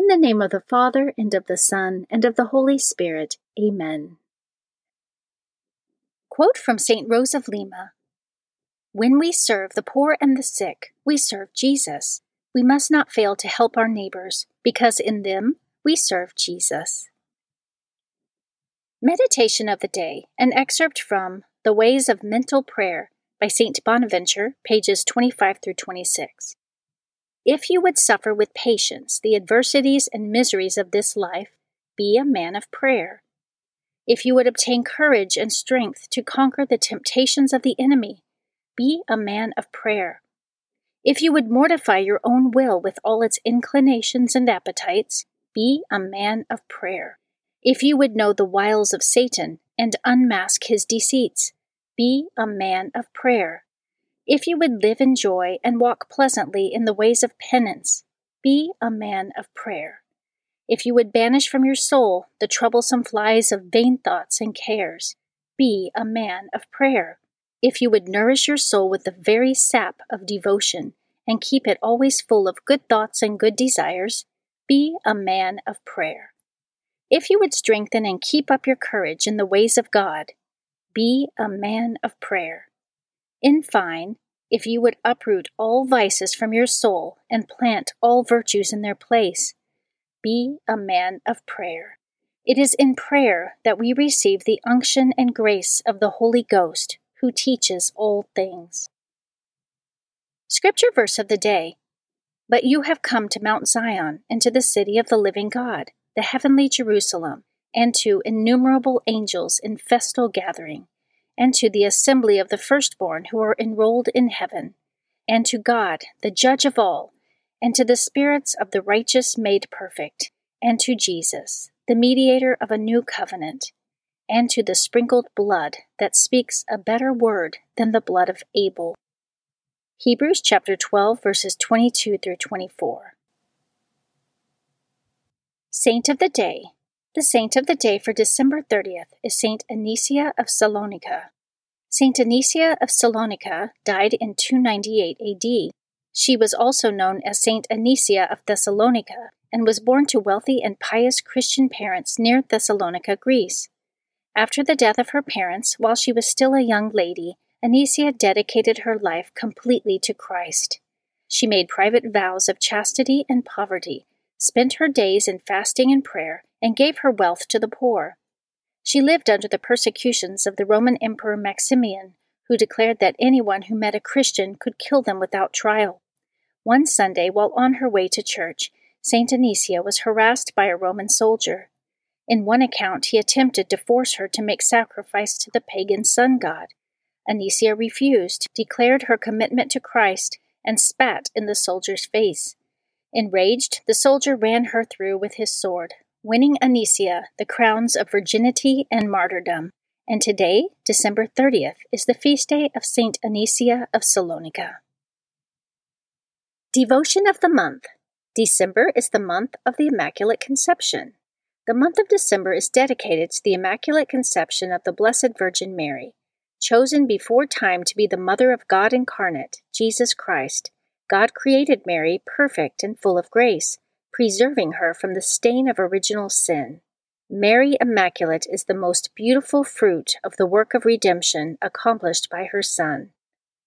In the name of the Father, and of the Son, and of the Holy Spirit. Amen. Quote from St. Rose of Lima When we serve the poor and the sick, we serve Jesus. We must not fail to help our neighbors, because in them we serve Jesus. Meditation of the Day, an excerpt from The Ways of Mental Prayer by St. Bonaventure, pages 25 through 26. If you would suffer with patience the adversities and miseries of this life, be a man of prayer. If you would obtain courage and strength to conquer the temptations of the enemy, be a man of prayer. If you would mortify your own will with all its inclinations and appetites, be a man of prayer. If you would know the wiles of Satan and unmask his deceits, be a man of prayer. If you would live in joy and walk pleasantly in the ways of penance, be a man of prayer. If you would banish from your soul the troublesome flies of vain thoughts and cares, be a man of prayer. If you would nourish your soul with the very sap of devotion and keep it always full of good thoughts and good desires, be a man of prayer. If you would strengthen and keep up your courage in the ways of God, be a man of prayer. In fine, if you would uproot all vices from your soul and plant all virtues in their place, be a man of prayer. It is in prayer that we receive the unction and grace of the Holy Ghost, who teaches all things. Scripture verse of the day But you have come to Mount Zion, and to the city of the living God, the heavenly Jerusalem, and to innumerable angels in festal gathering and to the assembly of the firstborn who are enrolled in heaven, and to God, the judge of all, and to the spirits of the righteous made perfect, and to Jesus, the mediator of a new covenant, and to the sprinkled blood that speaks a better word than the blood of Abel. Hebrews chapter 12 verses 22 through 24. Saint of the Day the saint of the day for December 30th is Saint Anicia of Salonika. Saint Anicia of Salonika died in 298 AD. She was also known as Saint Anicia of Thessalonica and was born to wealthy and pious Christian parents near Thessalonica, Greece. After the death of her parents, while she was still a young lady, Anicia dedicated her life completely to Christ. She made private vows of chastity and poverty, spent her days in fasting and prayer, and gave her wealth to the poor. She lived under the persecutions of the Roman Emperor Maximian, who declared that anyone who met a Christian could kill them without trial. One Sunday, while on her way to church, Saint Anicia was harassed by a Roman soldier. In one account, he attempted to force her to make sacrifice to the pagan sun god. Anicia refused, declared her commitment to Christ, and spat in the soldier's face. Enraged, the soldier ran her through with his sword, winning Anicia the crowns of virginity and martyrdom. And today, December 30th, is the feast day of Saint Anicia of Salonica. Devotion of the Month December is the month of the Immaculate Conception. The month of December is dedicated to the Immaculate Conception of the Blessed Virgin Mary, chosen before time to be the Mother of God incarnate, Jesus Christ. God created Mary perfect and full of grace, preserving her from the stain of original sin. Mary Immaculate is the most beautiful fruit of the work of redemption accomplished by her Son,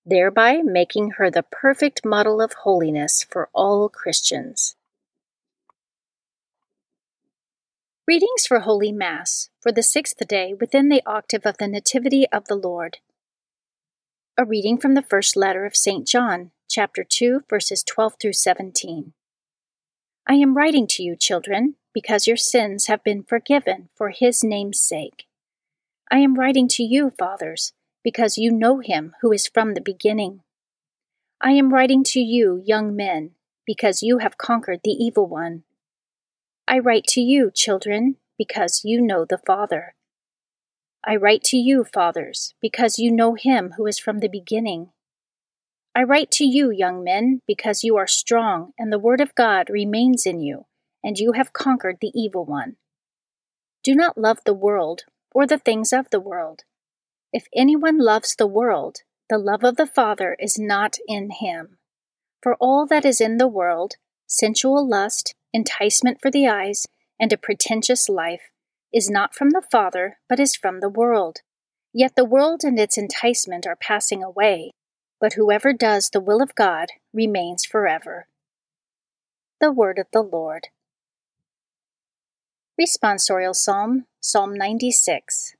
thereby making her the perfect model of holiness for all Christians. Readings for Holy Mass for the sixth day within the octave of the Nativity of the Lord. A reading from the first letter of St. John, chapter 2, verses 12 through 17. I am writing to you, children, because your sins have been forgiven for his name's sake. I am writing to you, fathers, because you know him who is from the beginning. I am writing to you, young men, because you have conquered the evil one. I write to you, children, because you know the Father. I write to you, fathers, because you know him who is from the beginning. I write to you, young men, because you are strong, and the word of God remains in you, and you have conquered the evil one. Do not love the world or the things of the world. If anyone loves the world, the love of the Father is not in him. For all that is in the world, sensual lust, enticement for the eyes, and a pretentious life, is not from the Father, but is from the world. Yet the world and its enticement are passing away, but whoever does the will of God remains forever. The Word of the Lord. Responsorial Psalm, Psalm 96.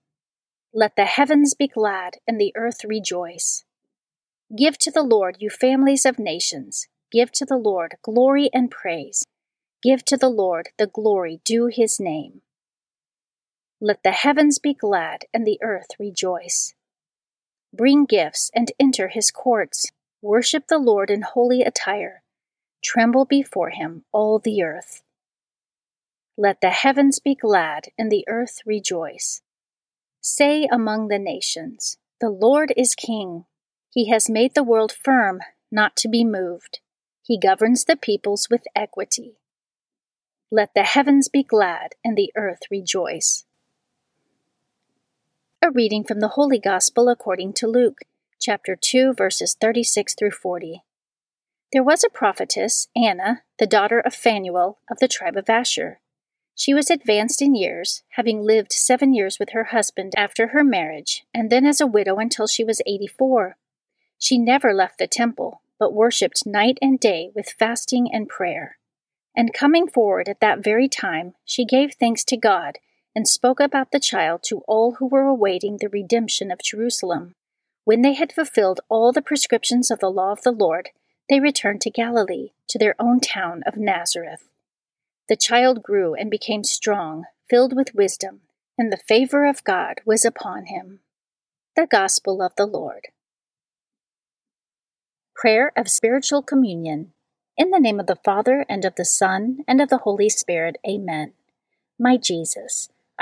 Let the heavens be glad and the earth rejoice. Give to the Lord, you families of nations. Give to the Lord glory and praise. Give to the Lord the glory due his name. Let the heavens be glad and the earth rejoice. Bring gifts and enter his courts. Worship the Lord in holy attire. Tremble before him, all the earth. Let the heavens be glad and the earth rejoice. Say among the nations, The Lord is King. He has made the world firm, not to be moved. He governs the peoples with equity. Let the heavens be glad and the earth rejoice. A reading from the Holy Gospel according to Luke, chapter 2, verses 36 through 40. There was a prophetess, Anna, the daughter of Phanuel of the tribe of Asher. She was advanced in years, having lived seven years with her husband after her marriage, and then as a widow until she was eighty four. She never left the temple, but worshipped night and day with fasting and prayer. And coming forward at that very time, she gave thanks to God and spoke about the child to all who were awaiting the redemption of Jerusalem. When they had fulfilled all the prescriptions of the law of the Lord, they returned to Galilee, to their own town of Nazareth. The child grew and became strong, filled with wisdom, and the favor of God was upon him. The Gospel of the Lord. Prayer of Spiritual Communion. In the name of the Father, and of the Son, and of the Holy Spirit, Amen. My Jesus,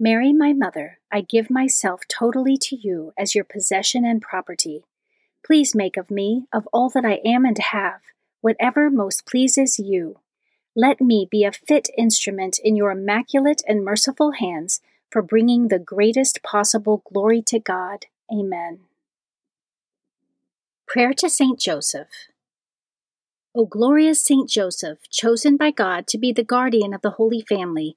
Mary, my mother, I give myself totally to you as your possession and property. Please make of me, of all that I am and have, whatever most pleases you. Let me be a fit instrument in your immaculate and merciful hands for bringing the greatest possible glory to God. Amen. Prayer to Saint Joseph. O glorious Saint Joseph, chosen by God to be the guardian of the Holy Family,